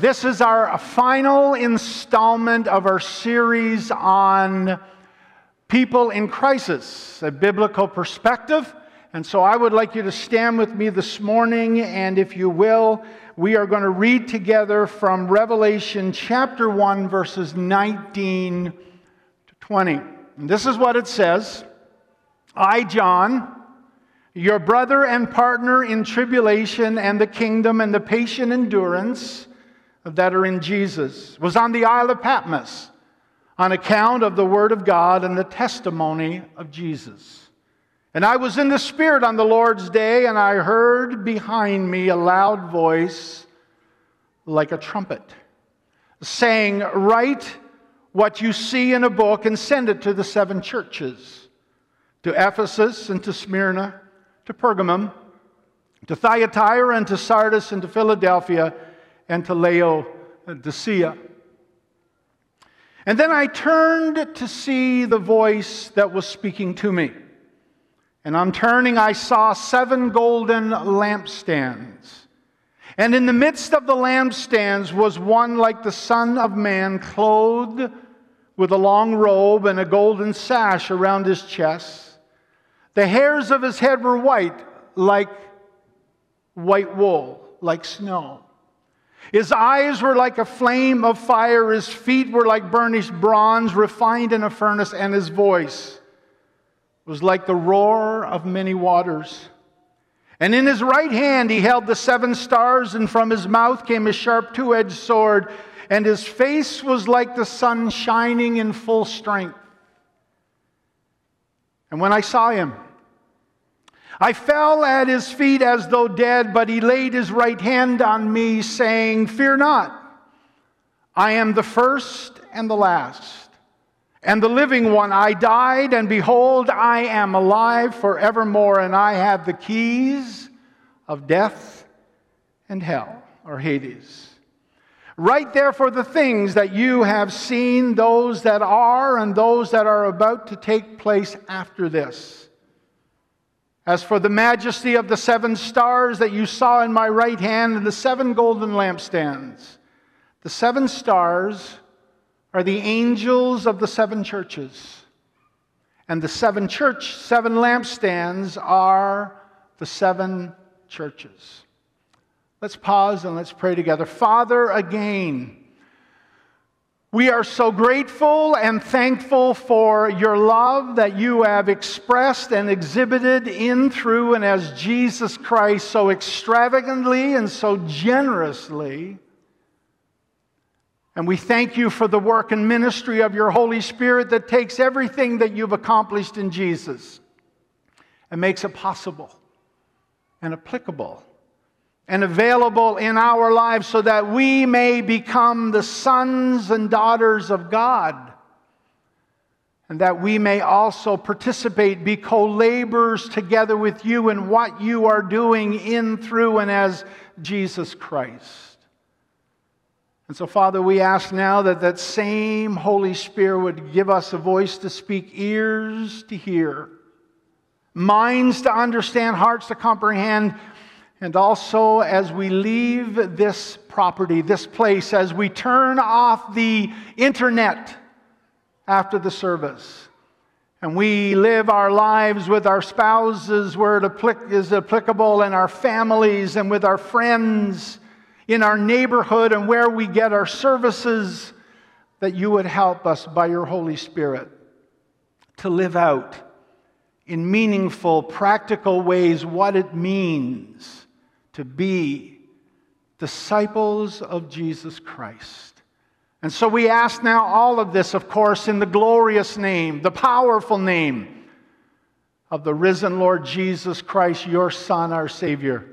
This is our final installment of our series on people in crisis, a biblical perspective. And so I would like you to stand with me this morning, and if you will, we are going to read together from Revelation chapter 1, verses 19 to 20. And this is what it says I, John, your brother and partner in tribulation and the kingdom and the patient endurance that are in Jesus, was on the Isle of Patmos on account of the word of God and the testimony of Jesus. And I was in the Spirit on the Lord's day, and I heard behind me a loud voice like a trumpet, saying, Write what you see in a book and send it to the seven churches to Ephesus and to Smyrna, to Pergamum, to Thyatira and to Sardis and to Philadelphia and to Laodicea. And then I turned to see the voice that was speaking to me. And on turning, I saw seven golden lampstands. And in the midst of the lampstands was one like the Son of Man, clothed with a long robe and a golden sash around his chest. The hairs of his head were white, like white wool, like snow. His eyes were like a flame of fire, his feet were like burnished bronze refined in a furnace, and his voice was like the roar of many waters. And in his right hand he held the seven stars, and from his mouth came a sharp two edged sword, and his face was like the sun shining in full strength. And when I saw him, I fell at his feet as though dead, but he laid his right hand on me, saying, Fear not, I am the first and the last and the living one. I died, and behold, I am alive forevermore, and I have the keys of death and hell, or Hades. Write therefore the things that you have seen, those that are, and those that are about to take place after this. As for the majesty of the seven stars that you saw in my right hand, and the seven golden lampstands, the seven stars are the angels of the seven churches. And the seven church, seven lampstands are the seven churches. Let's pause and let's pray together. Father, again, we are so grateful and thankful for your love that you have expressed and exhibited in, through, and as Jesus Christ so extravagantly and so generously. And we thank you for the work and ministry of your Holy Spirit that takes everything that you've accomplished in Jesus and makes it possible and applicable and available in our lives so that we may become the sons and daughters of God. And that we may also participate, be co laborers together with you in what you are doing in, through, and as Jesus Christ. And so, Father, we ask now that that same Holy Spirit would give us a voice to speak, ears to hear, minds to understand, hearts to comprehend, and also as we leave this property, this place, as we turn off the internet after the service, and we live our lives with our spouses where it is applicable, and our families, and with our friends in our neighborhood and where we get our services, that you would help us by your Holy Spirit to live out in meaningful, practical ways what it means to be disciples of Jesus Christ. And so we ask now all of this, of course, in the glorious name, the powerful name of the risen Lord Jesus Christ, your Son, our Savior.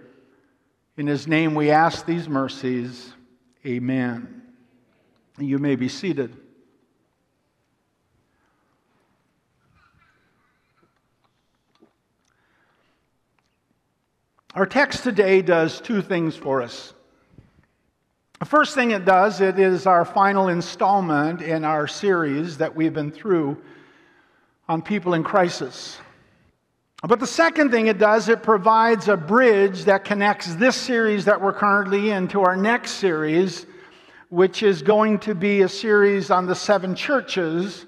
In his name we ask these mercies. Amen. You may be seated. Our text today does two things for us. The first thing it does, it is our final installment in our series that we've been through on people in crisis. But the second thing it does, it provides a bridge that connects this series that we're currently in to our next series which is going to be a series on the seven churches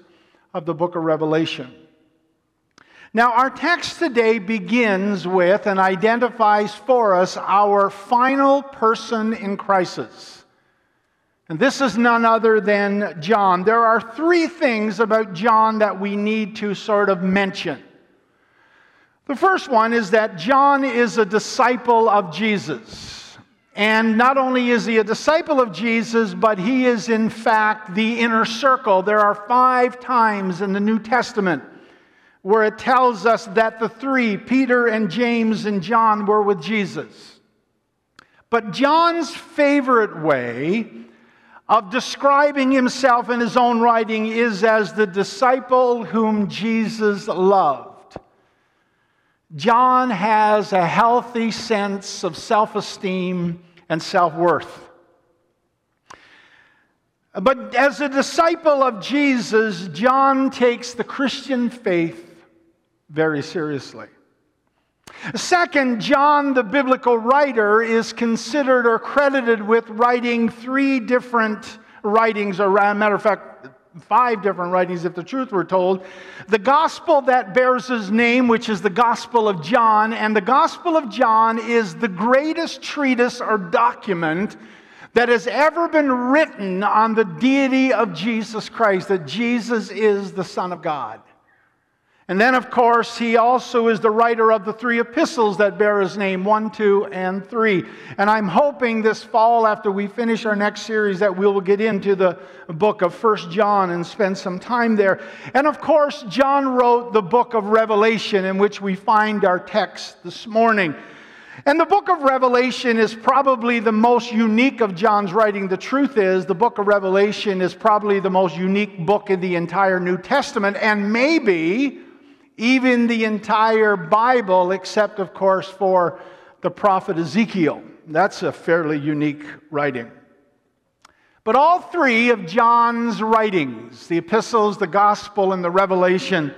of the book of Revelation. Now, our text today begins with and identifies for us our final person in crisis. And this is none other than John. There are three things about John that we need to sort of mention. The first one is that John is a disciple of Jesus. And not only is he a disciple of Jesus, but he is in fact the inner circle. There are five times in the New Testament where it tells us that the three, Peter and James and John, were with Jesus. But John's favorite way of describing himself in his own writing is as the disciple whom Jesus loved. John has a healthy sense of self esteem and self worth. But as a disciple of Jesus, John takes the Christian faith very seriously. Second, John, the biblical writer, is considered or credited with writing three different writings, or a matter of fact, five different writings, if the truth were told. The gospel that bears his name, which is the Gospel of John, and the Gospel of John is the greatest treatise or document that has ever been written on the deity of Jesus Christ, that Jesus is the Son of God. And then, of course, he also is the writer of the three epistles that bear his name 1, 2, and 3. And I'm hoping this fall, after we finish our next series, that we will get into the book of First John and spend some time there. And of course, John wrote the book of Revelation, in which we find our text this morning. And the book of Revelation is probably the most unique of John's writing. The truth is, the book of Revelation is probably the most unique book in the entire New Testament, and maybe even the entire Bible, except, of course, for the prophet Ezekiel. That's a fairly unique writing. But all three of John's writings, the epistles, the gospel, and the revelation,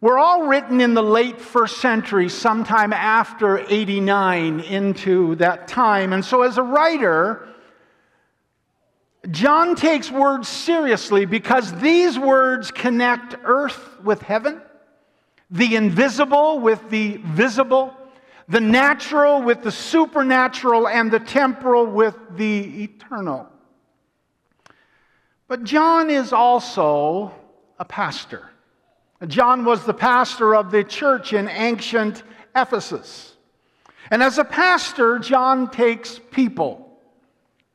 were all written in the late first century, sometime after 89 into that time. And so, as a writer, John takes words seriously because these words connect earth with heaven the invisible with the visible, the natural with the supernatural, and the temporal with the eternal. But John is also a pastor. John was the pastor of the church in ancient Ephesus. And as a pastor, John takes people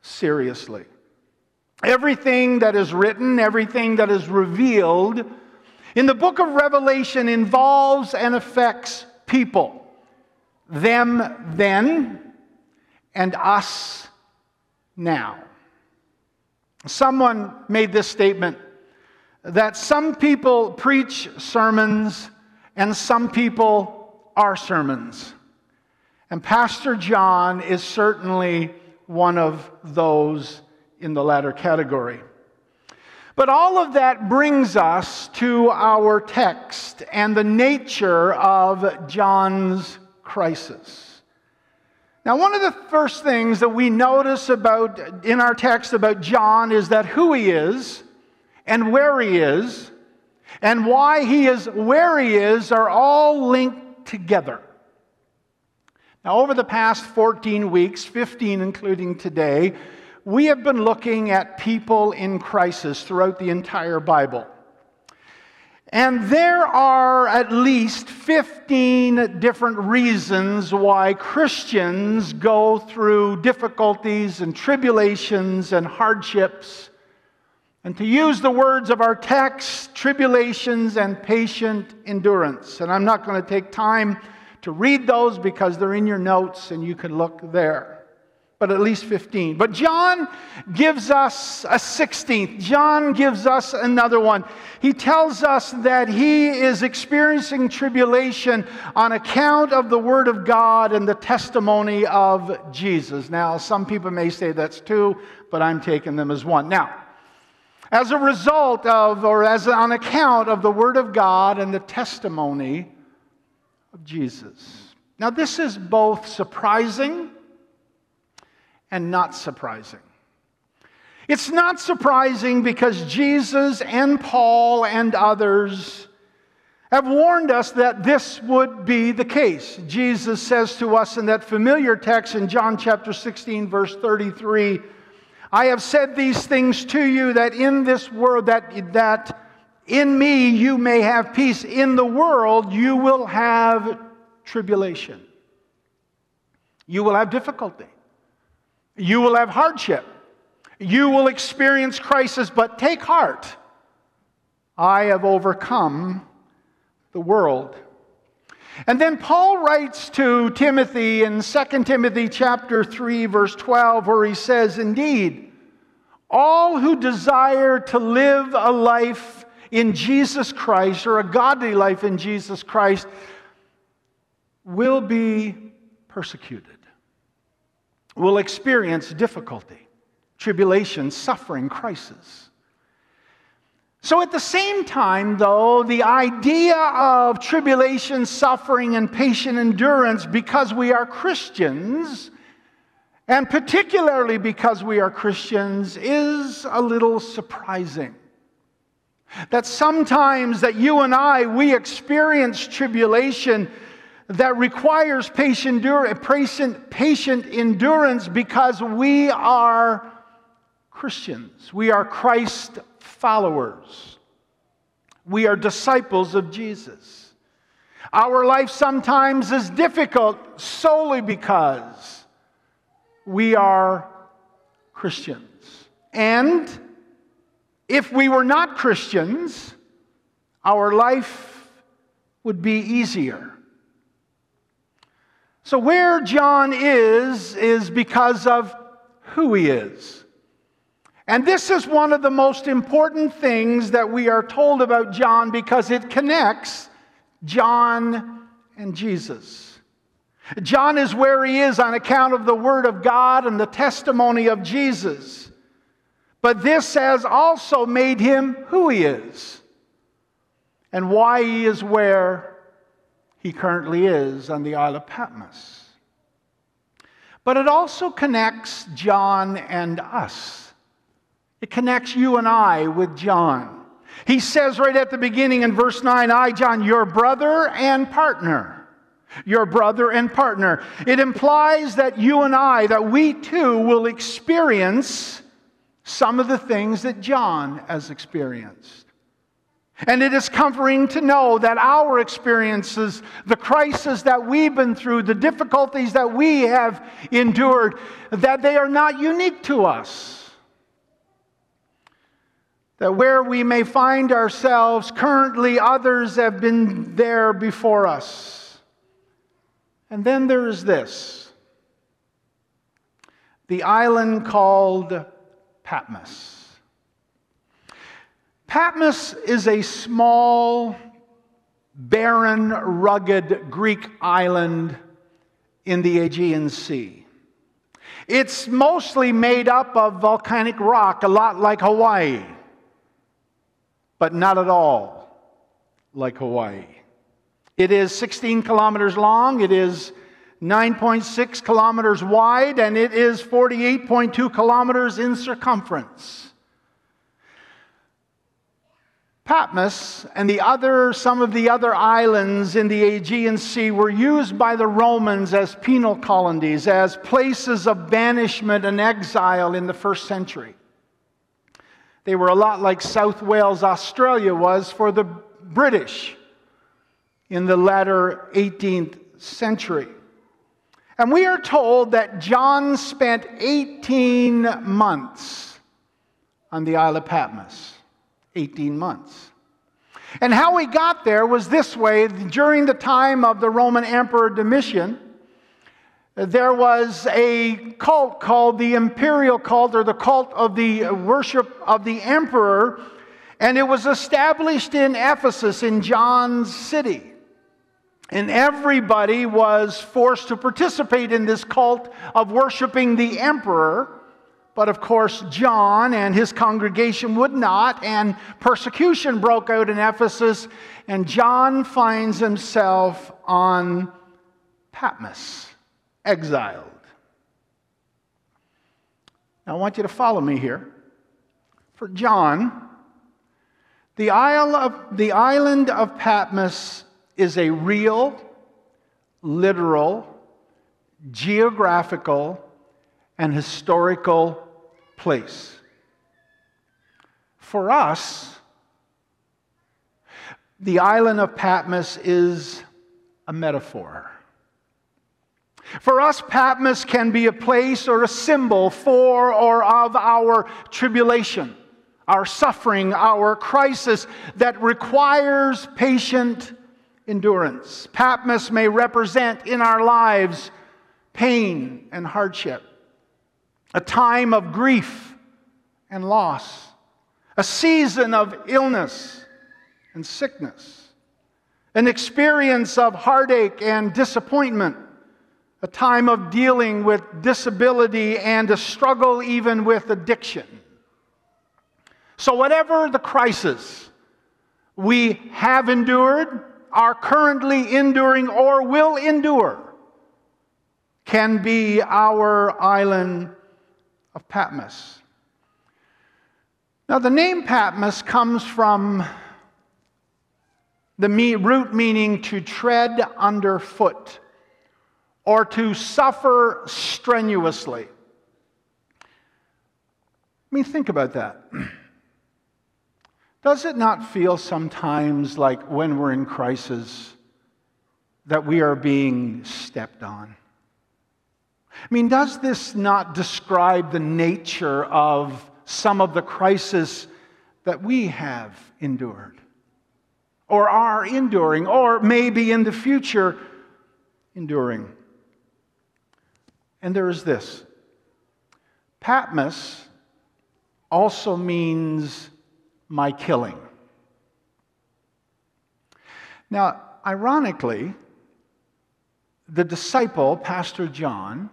seriously. Everything that is written, everything that is revealed, in the book of Revelation involves and affects people. Them then and us now. Someone made this statement that some people preach sermons and some people are sermons. And Pastor John is certainly one of those in the latter category. But all of that brings us to our text and the nature of John's crisis. Now, one of the first things that we notice about in our text about John is that who he is and where he is and why he is where he is are all linked together. Now, over the past 14 weeks, 15 including today, we have been looking at people in crisis throughout the entire Bible. And there are at least 15 different reasons why Christians go through difficulties and tribulations and hardships. And to use the words of our text, tribulations and patient endurance. And I'm not going to take time to read those because they're in your notes and you can look there but at least 15. But John gives us a 16th. John gives us another one. He tells us that he is experiencing tribulation on account of the Word of God and the testimony of Jesus. Now, some people may say that's two, but I'm taking them as one. Now, as a result of, or as on account of the Word of God and the testimony of Jesus. Now, this is both surprising and not surprising. It's not surprising because Jesus and Paul and others have warned us that this would be the case. Jesus says to us in that familiar text in John chapter 16, verse 33 I have said these things to you that in this world, that, that in me you may have peace. In the world you will have tribulation. You will have difficulty. You will have hardship. You will experience crisis, but take heart. I have overcome the world. And then Paul writes to Timothy in 2 Timothy chapter 3 verse 12 where he says, "Indeed, all who desire to live a life in Jesus Christ or a godly life in Jesus Christ will be persecuted, will experience difficulty, tribulation, suffering, crisis. So, at the same time, though, the idea of tribulation, suffering, and patient endurance because we are Christians, and particularly because we are Christians, is a little surprising. That sometimes that you and I, we experience tribulation that requires patient, patient, patient endurance because we are Christians. We are Christ followers. We are disciples of Jesus. Our life sometimes is difficult solely because we are Christians. And if we were not Christians, our life would be easier. So, where John is, is because of who he is. And this is one of the most important things that we are told about John because it connects John and Jesus. John is where he is on account of the Word of God and the testimony of Jesus. But this has also made him who he is and why he is where he currently is on the Isle of Patmos. But it also connects John and us. It connects you and I with John. He says right at the beginning in verse 9, I, John, your brother and partner. Your brother and partner. It implies that you and I, that we too will experience some of the things that John has experienced. And it is comforting to know that our experiences, the crises that we've been through, the difficulties that we have endured, that they are not unique to us. That where we may find ourselves currently, others have been there before us. And then there is this the island called Patmos. Patmos is a small, barren, rugged Greek island in the Aegean Sea. It's mostly made up of volcanic rock, a lot like Hawaii, but not at all like Hawaii. It is 16 kilometers long, it is 9.6 kilometers wide, and it is 48.2 kilometers in circumference. Patmos and the other, some of the other islands in the Aegean Sea were used by the Romans as penal colonies, as places of banishment and exile in the first century. They were a lot like South Wales, Australia was for the British in the latter 18th century. And we are told that John spent 18 months on the Isle of Patmos. 18 months. And how we got there was this way during the time of the Roman Emperor Domitian. There was a cult called the imperial cult or the cult of the worship of the emperor, and it was established in Ephesus, in John's city. And everybody was forced to participate in this cult of worshiping the emperor. But of course, John and his congregation would not, and persecution broke out in Ephesus, and John finds himself on Patmos, exiled. Now, I want you to follow me here. For John, the, isle of, the island of Patmos is a real, literal, geographical, and historical place. For us, the island of Patmos is a metaphor. For us, Patmos can be a place or a symbol for or of our tribulation, our suffering, our crisis that requires patient endurance. Patmos may represent in our lives pain and hardship, a time of grief and loss, a season of illness and sickness, an experience of heartache and disappointment. A time of dealing with disability and a struggle even with addiction. So, whatever the crisis we have endured, are currently enduring, or will endure, can be our island of Patmos. Now, the name Patmos comes from the root meaning to tread underfoot or to suffer strenuously. I mean, think about that. Does it not feel sometimes like when we're in crisis that we are being stepped on? I mean, does this not describe the nature of some of the crisis that we have endured or are enduring or maybe in the future enduring? And there is this Patmos also means my killing. Now, ironically, the disciple, Pastor John,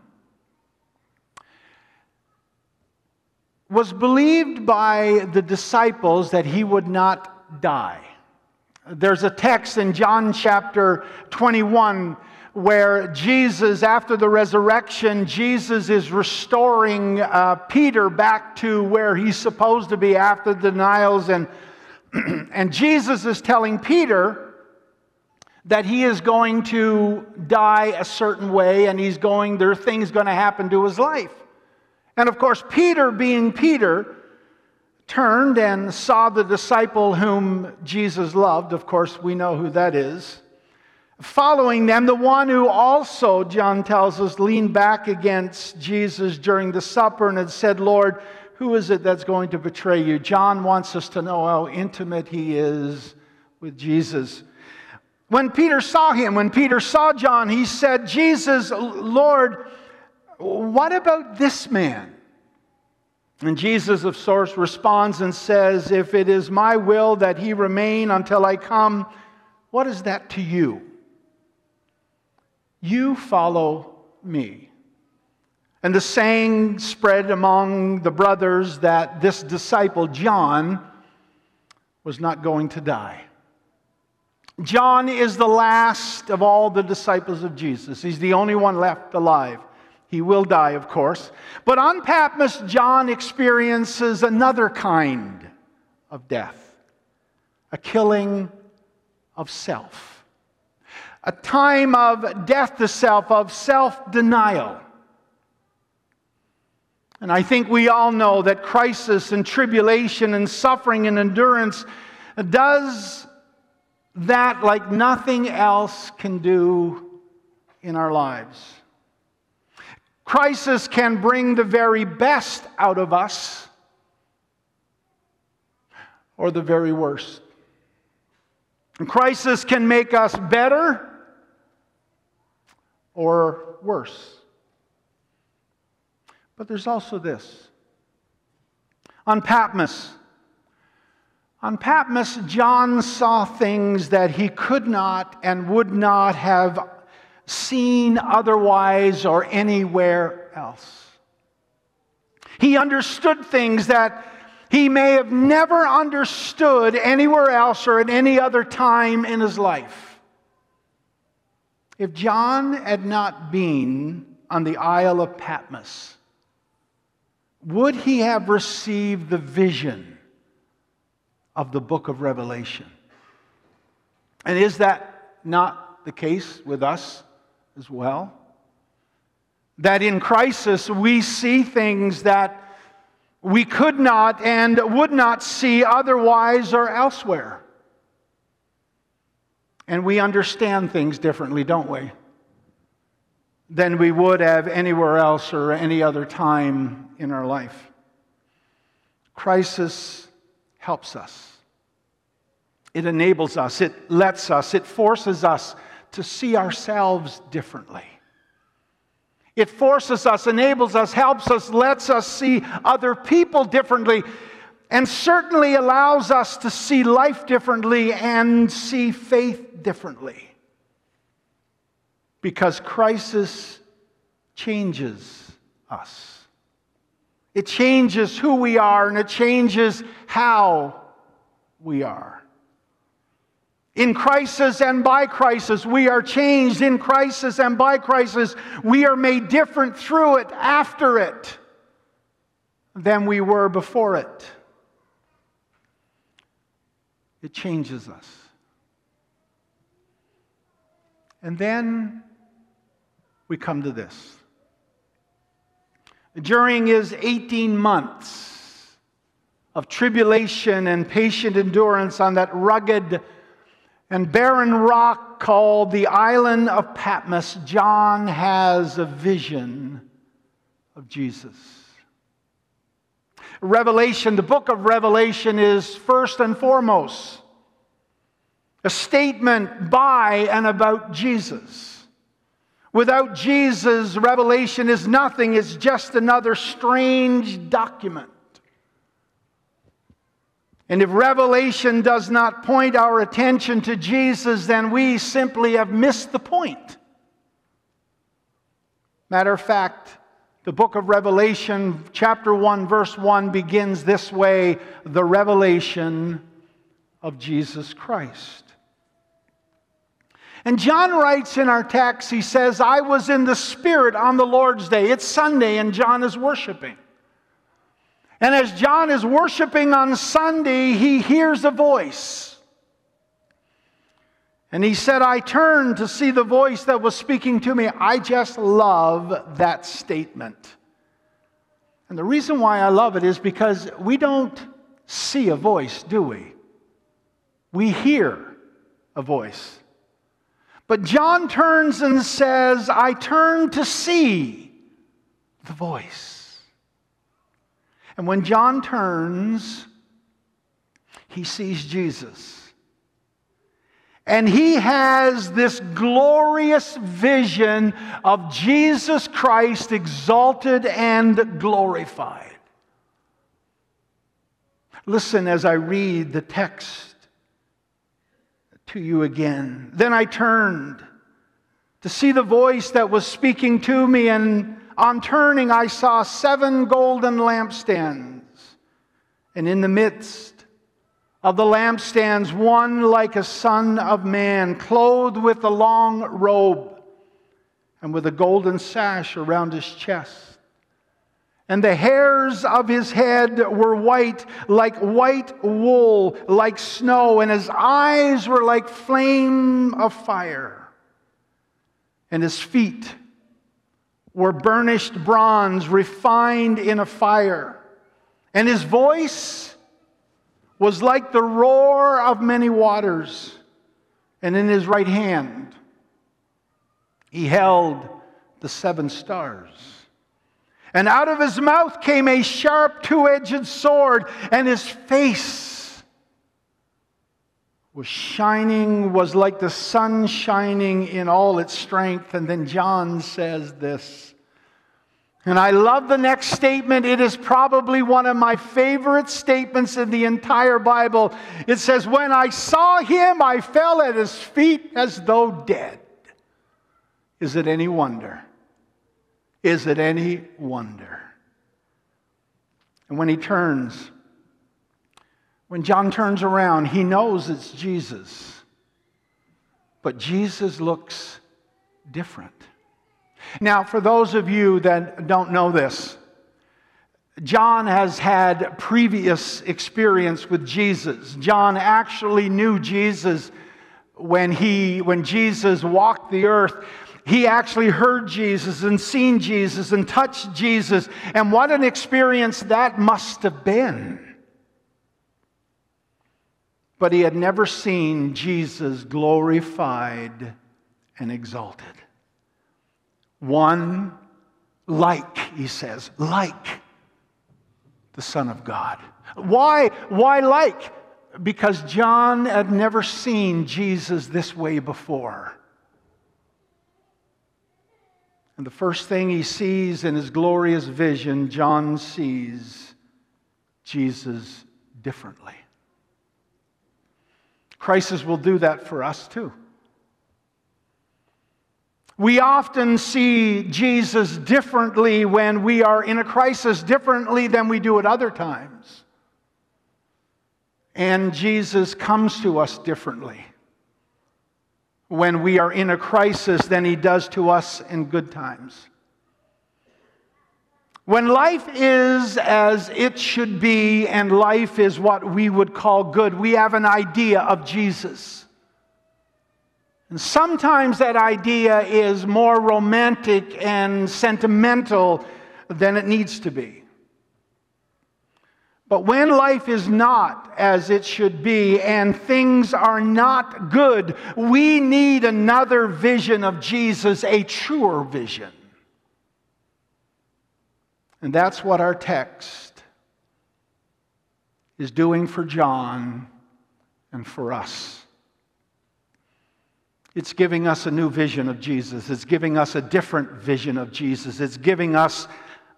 was believed by the disciples that he would not die. There's a text in John chapter 21 where Jesus, after the resurrection, Jesus is restoring uh, Peter back to where he's supposed to be after the denials. And, and Jesus is telling Peter that he is going to die a certain way and he's going, there are things going to happen to his life. And of course, Peter, being Peter, turned and saw the disciple whom Jesus loved. Of course, we know who that is following them, the one who also, John tells us, leaned back against Jesus during the supper and had said, Lord, who is it that's going to betray you? John wants us to know how intimate he is with Jesus. When Peter saw him, when Peter saw John, he said, Jesus, Lord, what about this man? And Jesus, of course, responds and says, If it is my will that he remain until I come, what is that to you? You follow me. And the saying spread among the brothers that this disciple, John, was not going to die. John is the last of all the disciples of Jesus. He's the only one left alive. He will die, of course. But on Patmos, John experiences another kind of death a killing of self a time of death to self, of self denial. And I think we all know that crisis and tribulation and suffering and endurance does that like nothing else can do in our lives. Crisis can bring the very best out of us or the very worst. Crisis can make us better or worse. But there's also this. On Patmos, on Patmos, John saw things that he could not and would not have seen otherwise or anywhere else. He understood things that he may have never understood anywhere else or at any other time in his life. If John had not been on the Isle of Patmos, would he have received the vision of the book of Revelation. And is that not the case with us as well? That in crisis we see things that we could not and would not see otherwise or elsewhere. And we understand things differently, don't we? Than we would have anywhere else or any other time in our life. Crisis helps us. It enables us, it lets us, it forces us to see ourselves differently. It forces us, enables us, helps us, lets us see other people differently, and certainly allows us to see life differently and see faith differently. Because crisis changes us. It changes who we are and it changes how we are. In crisis and by crisis, we are changed. In crisis and by crisis, we are made different through it, after it, than we were before it. It changes us. And then we come to this. During his 18 months of tribulation and patient endurance on that rugged and barren rock called the island of Patmos, John has a vision of Jesus. Revelation, the book of Revelation, is first and foremost a statement by and about Jesus. Without Jesus, Revelation is nothing, it's just another strange document. And if Revelation does not point our attention to Jesus, then we simply have missed the point. Matter of fact, the book of Revelation, chapter 1, verse 1, begins this way the revelation of Jesus Christ. And John writes in our text, he says, I was in the Spirit on the Lord's day. It's Sunday, and John is worshiping. And as John is worshiping on Sunday, he hears a voice. And he said, I turned to see the voice that was speaking to me. I just love that statement. And the reason why I love it is because we don't see a voice, do we? We hear a voice. But John turns and says, I turn to see the voice. And when John turns, he sees Jesus. And he has this glorious vision of Jesus Christ exalted and glorified. Listen as I read the text to you again. Then I turned to see the voice that was speaking to me, and on turning, I saw seven golden lampstands, and in the midst of the lampstands, one like a son of man, clothed with a long robe and with a golden sash around his chest. And the hairs of his head were white, like white wool, like snow, and his eyes were like flame of fire. And his feet were burnished bronze refined in a fire. And his voice was like the roar of many waters. And in his right hand, he held the seven stars. And out of his mouth came a sharp two edged sword, and his face was shining, was like the sun shining in all its strength. And then John says this and I love the next statement. It is probably one of my favorite statements in the entire Bible. It says, When I saw him, I fell at his feet as though dead. Is it any wonder? Is it any wonder? And when he turns, when John turns around, he knows it's Jesus. But Jesus looks different. Now, for those of you that don't know this, John has had previous experience with Jesus. John actually knew Jesus when he when Jesus walked the earth. He actually heard Jesus and seen Jesus and touched Jesus. And what an experience that must have been. But he had never seen Jesus glorified and exalted. One like, he says, like the Son of God. Why? Why like? Because John had never seen Jesus this way before. And the first thing he sees in his glorious vision, John sees Jesus differently. Crisis will do that for us too. We often see Jesus differently when we are in a crisis, differently than we do at other times. And Jesus comes to us differently when we are in a crisis than he does to us in good times. When life is as it should be and life is what we would call good, we have an idea of Jesus. And sometimes that idea is more romantic and sentimental than it needs to be. But when life is not as it should be and things are not good, we need another vision of Jesus, a truer vision. And that's what our text is doing for John and for us. It's giving us a new vision of Jesus. It's giving us a different vision of Jesus. It's giving us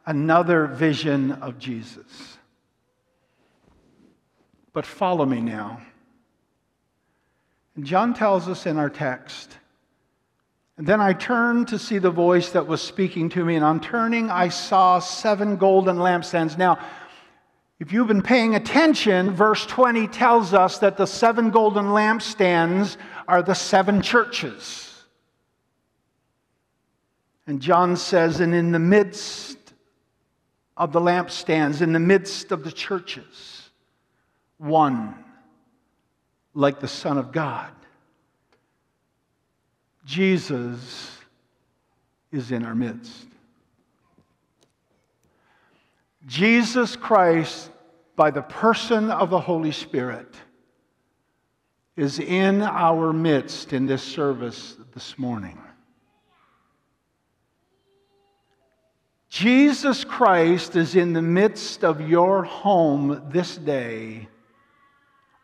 another vision of Jesus. But follow me now. John tells us in our text, and then I turned to see the voice that was speaking to me, and on turning, I saw seven golden lampstands. Now, if you've been paying attention, verse 20 tells us that the seven golden lampstands are the seven churches. And John says, and in the midst of the lampstands, in the midst of the churches, one like the Son of God. Jesus is in our midst. Jesus Christ, by the person of the Holy Spirit, is in our midst in this service this morning. Jesus Christ is in the midst of your home this day,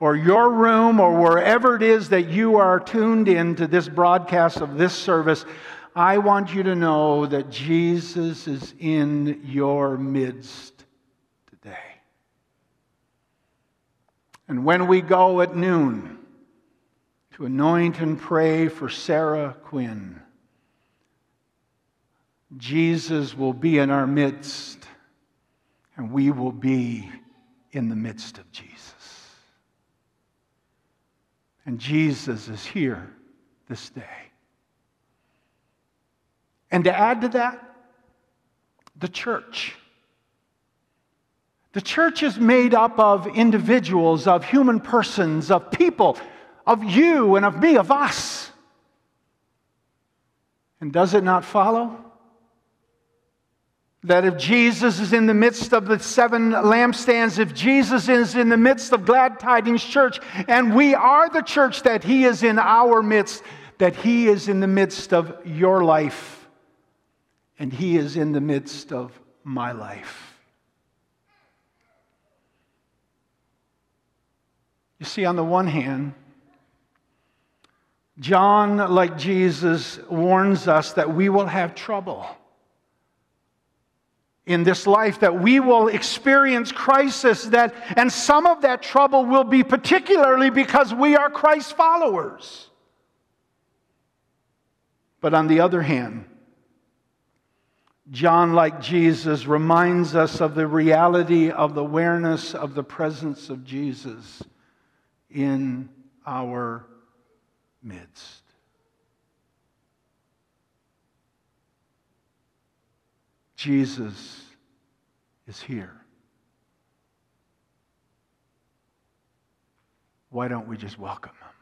or your room, or wherever it is that you are tuned in to this broadcast of this service. I want you to know that Jesus is in your midst today. And when we go at noon to anoint and pray for Sarah Quinn, Jesus will be in our midst, and we will be in the midst of Jesus. And Jesus is here this day. And to add to that, the church. The church is made up of individuals, of human persons, of people, of you and of me, of us. And does it not follow? That if Jesus is in the midst of the seven lampstands, if Jesus is in the midst of Glad Tidings Church, and we are the church, that He is in our midst, that He is in the midst of your life, and He is in the midst of my life. You see, on the one hand, John, like Jesus, warns us that we will have trouble in this life, that we will experience crisis, that, and some of that trouble will be particularly because we are Christ followers. But on the other hand, John, like Jesus, reminds us of the reality of the awareness of the presence of Jesus in our midst. Jesus is here. Why don't we just welcome him?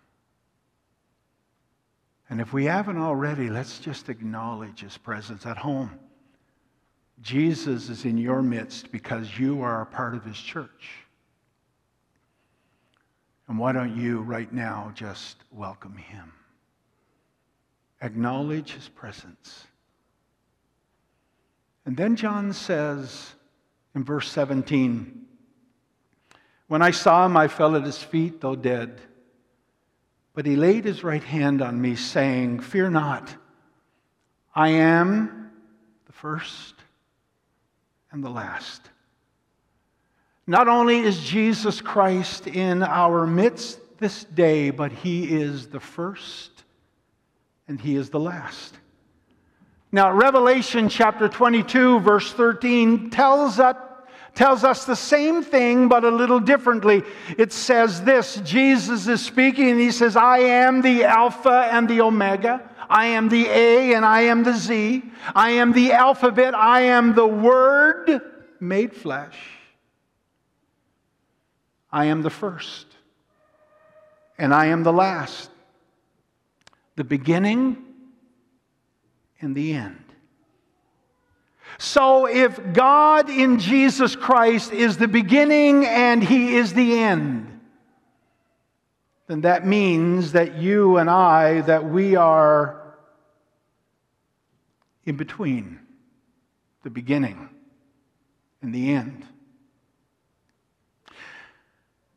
And if we haven't already, let's just acknowledge his presence at home. Jesus is in your midst because you are a part of his church. And why don't you right now just welcome him? Acknowledge his presence. And then John says in verse 17, When I saw him, I fell at his feet, though dead. But he laid his right hand on me, saying, Fear not, I am the first and the last. Not only is Jesus Christ in our midst this day, but he is the first and he is the last. Now, Revelation chapter 22, verse 13, tells us, tells us the same thing, but a little differently. It says this Jesus is speaking, and he says, I am the Alpha and the Omega. I am the A and I am the Z. I am the alphabet. I am the Word made flesh. I am the first, and I am the last, the beginning and the end. So, if God in Jesus Christ is the beginning and He is the end, then that means that you and I, that we are in between the beginning and the end.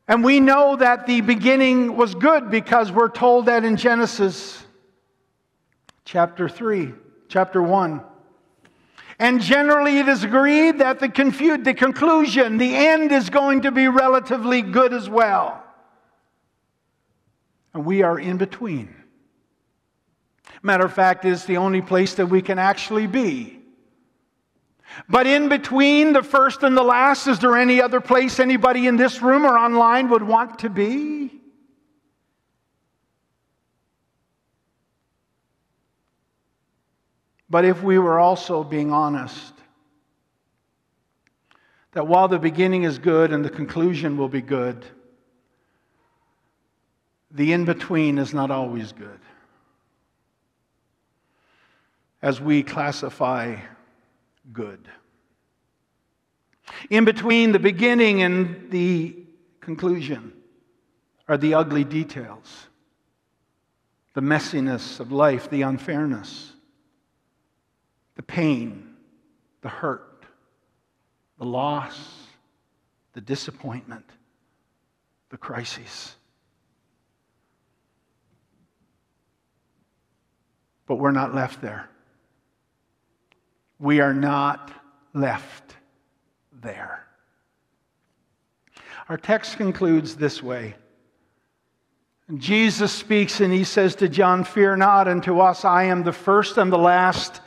And we know that the beginning was good because we're told that in Genesis chapter 3, chapter 1. And generally, it is agreed that the, confu- the conclusion, the end, is going to be relatively good as well. And we are in between. Matter of fact, it's the only place that we can actually be. But in between the first and the last, is there any other place anybody in this room or online would want to be? But if we were also being honest, that while the beginning is good and the conclusion will be good, the in between is not always good. As we classify good. In between the beginning and the conclusion are the ugly details, the messiness of life, the unfairness, the pain, the hurt, the loss, the disappointment, the crises. But we're not left there. We are not left there. Our text concludes this way. Jesus speaks and he says to John, Fear not, and to us, I am the first and the last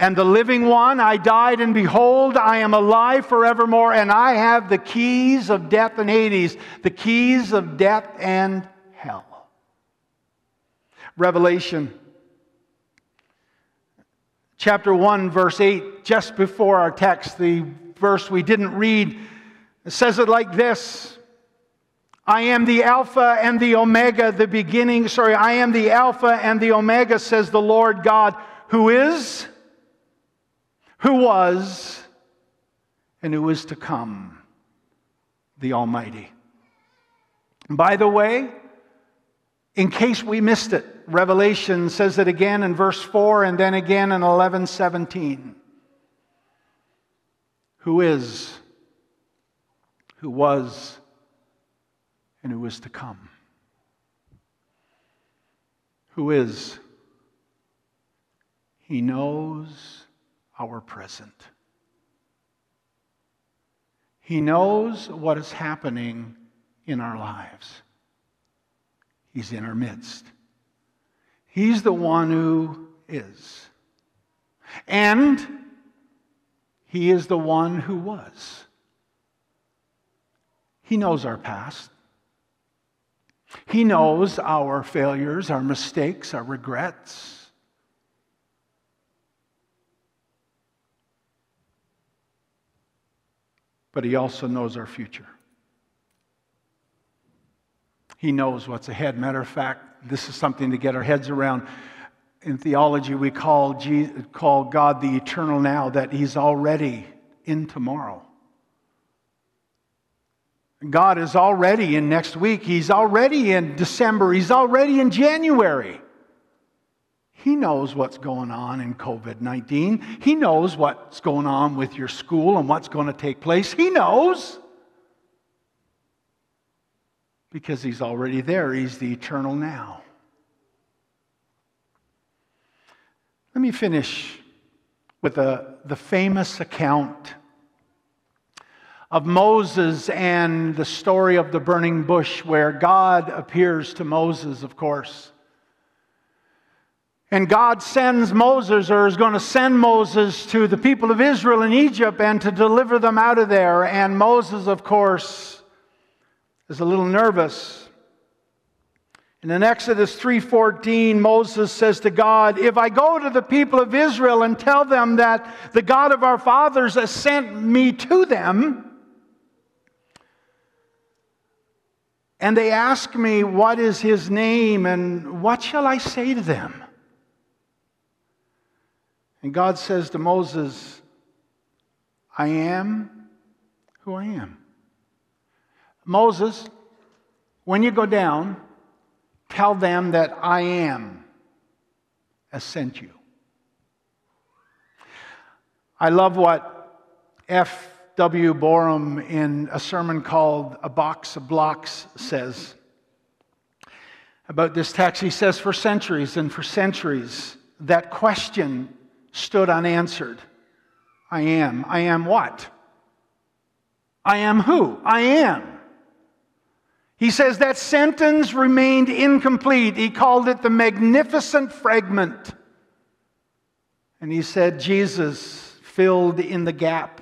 and the living one. I died, and behold, I am alive forevermore, and I have the keys of death and Hades, the keys of death and hell. Revelation chapter 1, verse 8, just before our text, the verse we didn't read, says it like this I am the Alpha and the Omega, the beginning. Sorry, I am the Alpha and the Omega, says the Lord God, who is, who was, and who is to come, the Almighty. By the way, in case we missed it, Revelation says it again in verse 4 and then again in 11:17. Who is, who was, and who is to come. Who is, he knows our present. He knows what is happening in our lives. He's in our midst. He's the one who is. And He is the one who was. He knows our past. He knows our failures, our mistakes, our regrets. But He also knows our future. He knows what's ahead. Matter of fact, this is something to get our heads around. In theology, we call, Jesus, call God the eternal now, that He's already in tomorrow. God is already in next week. He's already in December. He's already in January. He knows what's going on in COVID 19. He knows what's going on with your school and what's going to take place. He knows. Because He's already there. He's the eternal now. Let me finish with a, the famous account of Moses and the story of the burning bush, where God appears to Moses, of course. And God sends Moses, or is going to send Moses to the people of Israel in Egypt and to deliver them out of there. And Moses, of course, is a little nervous. And in Exodus 3:14, Moses says to God, "If I go to the people of Israel and tell them that the God of our fathers has sent me to them, and they ask me, What is his name? and what shall I say to them? And God says to Moses, I am who I am. Moses, when you go down, tell them that I am has sent you. I love what F. W. Boreham, in a sermon called A Box of Blocks, says about this text. He says, For centuries and for centuries, that question stood unanswered I am. I am what? I am who? I am. He says that sentence remained incomplete. He called it the magnificent fragment. And he said Jesus filled in the gap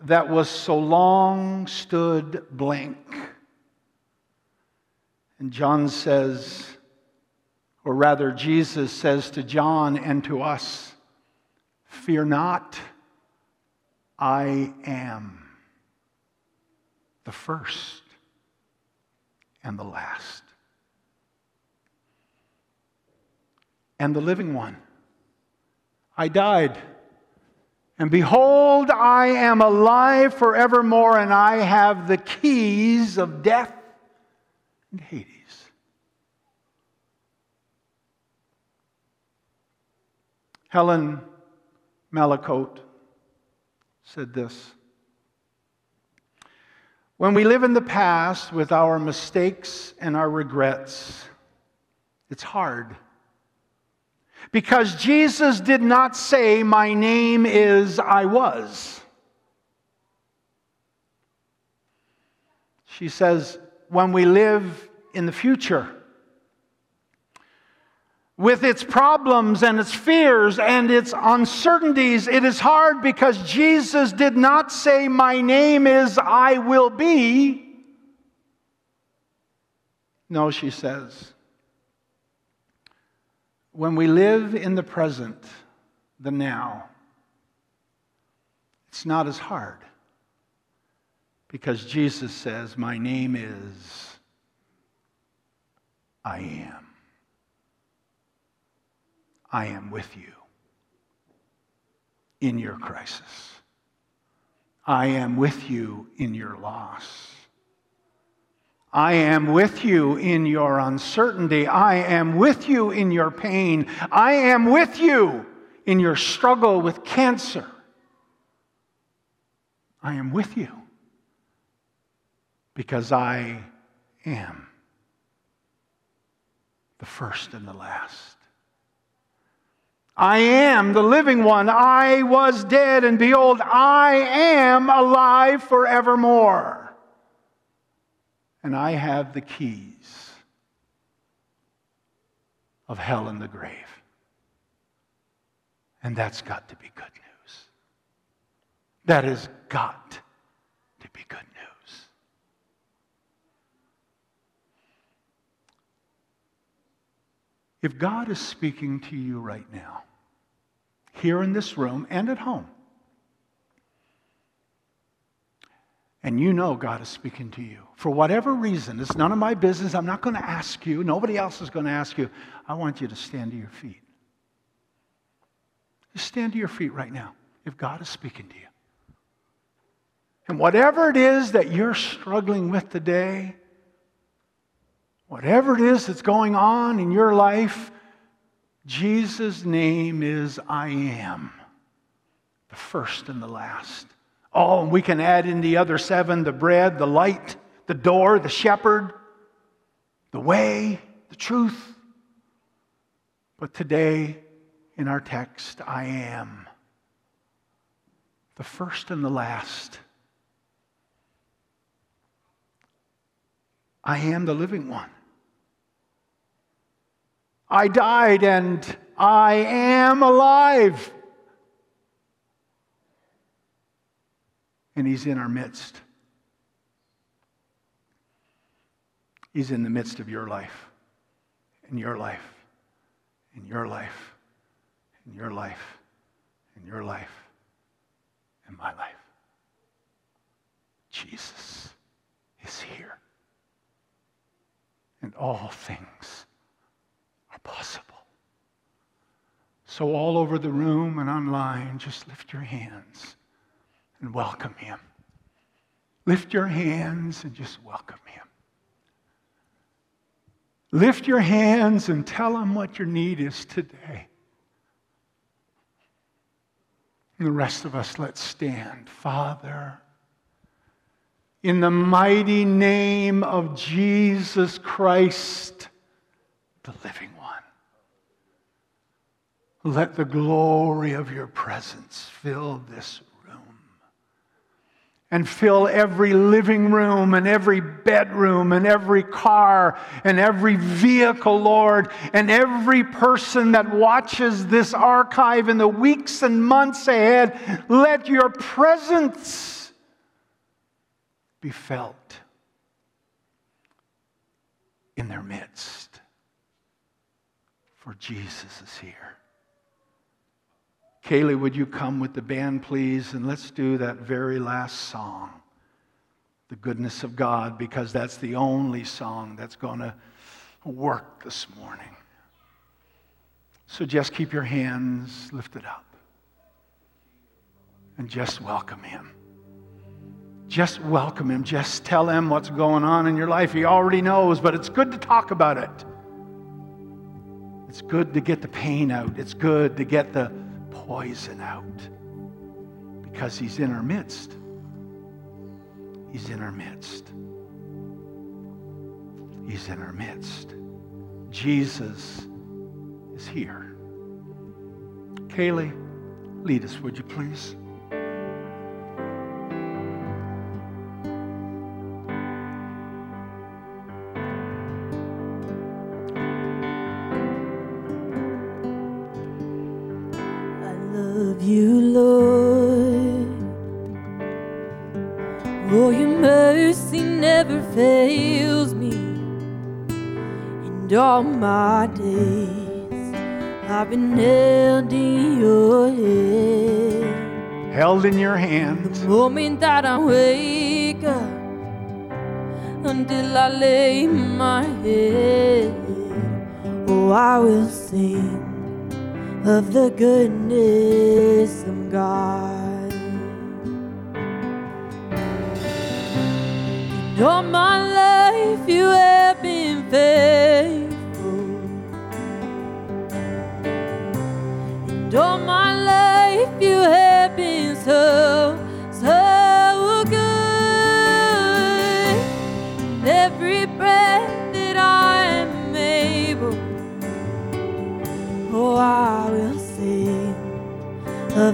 that was so long stood blank. And John says, or rather, Jesus says to John and to us, Fear not, I am the first and the last, and the living one. I died. And behold, I am alive forevermore, and I have the keys of death and Hades. Helen Mallicoat said this When we live in the past with our mistakes and our regrets, it's hard because Jesus did not say, My name is I was. She says, When we live in the future, with its problems and its fears and its uncertainties, it is hard because Jesus did not say, My name is I will be. No, she says, when we live in the present, the now, it's not as hard because Jesus says, My name is I am. I am with you in your crisis. I am with you in your loss. I am with you in your uncertainty. I am with you in your pain. I am with you in your struggle with cancer. I am with you because I am the first and the last. I am the living one. I was dead, and behold, I am alive forevermore and I have the keys of hell and the grave. And that's got to be good news. That has got to be good news. If God is speaking to you right now, here in this room and at home, and you know God is speaking to you, for whatever reason, it's none of my business. I'm not going to ask you. Nobody else is going to ask you. I want you to stand to your feet. Just stand to your feet right now if God is speaking to you. And whatever it is that you're struggling with today, whatever it is that's going on in your life, Jesus' name is I am, the first and the last. Oh, and we can add in the other seven the bread, the light, the door, the shepherd, the way, the truth. But today, in our text, I am the first and the last. I am the living one. I died and I am alive. And He's in our midst. He's in the midst of your life, in your life, in your life, in your life, in your life, in my life. Jesus is here. And all things possible. So, all over the room and online, just lift your hands and welcome Him. Lift your hands and just welcome Him. Lift your hands and tell Him what your need is today. And the rest of us, let's stand. Father, in the mighty name of Jesus Christ, the living one, let the glory of your presence fill this room and fill every living room and every bedroom and every car and every vehicle, Lord, and every person that watches this archive in the weeks and months ahead. Let your presence be felt in their midst. For Jesus is here. Kaylee, would you come with the band, please? And let's do that very last song, The Goodness of God, because that's the only song that's going to work this morning. So just keep your hands lifted up and just welcome Him. Just welcome Him. Just tell Him what's going on in your life. He already knows, but it's good to talk about it. It's good to get the pain out. It's good to get the poison out because He's in our midst. He's in our midst. He's in our midst. Jesus is here. Kaylee, lead us, would you please? The moment that I wake up until I lay my head, oh, I will sing of the goodness of God.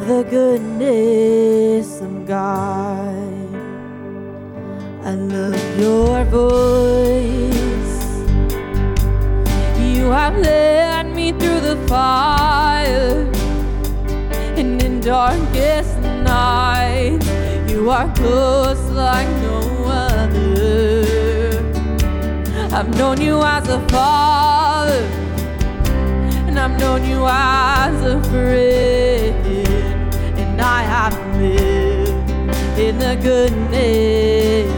The goodness of God. I love your voice. You have led me through the fire and in darkest night. You are close like no other. I've known you as a father, and I've known you as a friend, lived in the goodness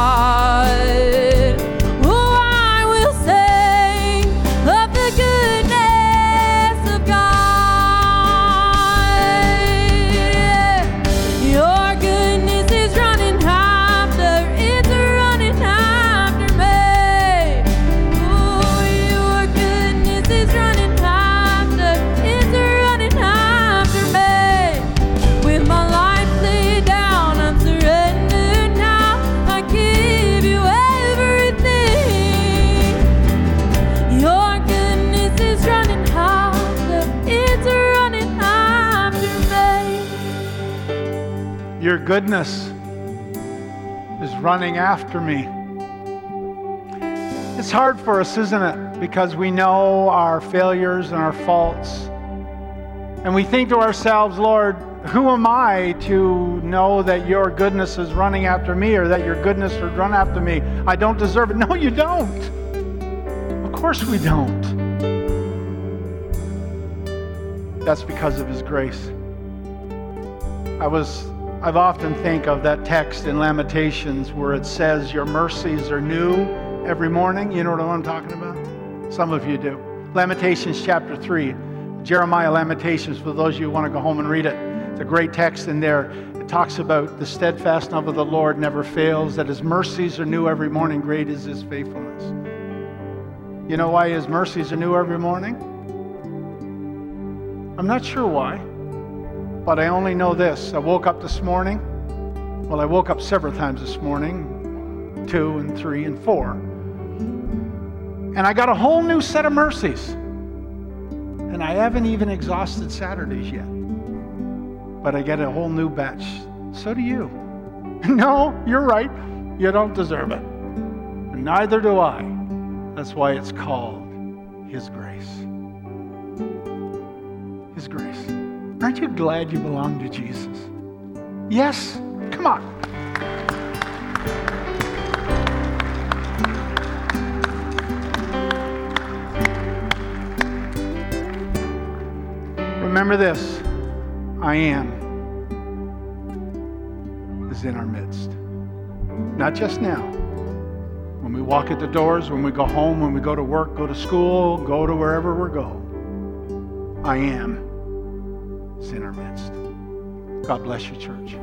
Goodness is running after me. It's hard for us, isn't it? Because we know our failures and our faults. And we think to ourselves, Lord, who am I to know that your goodness is running after me or that your goodness would run after me? I don't deserve it. No, you don't. Of course we don't. That's because of his grace. I was I've often think of that text in Lamentations where it says your mercies are new every morning. You know what I'm talking about? Some of you do. Lamentations chapter 3. Jeremiah Lamentations for those of you who want to go home and read it. It's a great text in there. It talks about the steadfast love of the Lord never fails, that his mercies are new every morning. Great is his faithfulness. You know why his mercies are new every morning? I'm not sure why. But I only know this. I woke up this morning. Well, I woke up several times this morning two and three and four. And I got a whole new set of mercies. And I haven't even exhausted Saturdays yet. But I get a whole new batch. So do you. No, you're right. You don't deserve it. Neither do I. That's why it's called His grace. His grace. Aren't you glad you belong to Jesus? Yes? Come on. Remember this I am is in our midst. Not just now. When we walk at the doors, when we go home, when we go to work, go to school, go to wherever we go. I am is in our midst. God bless you, church.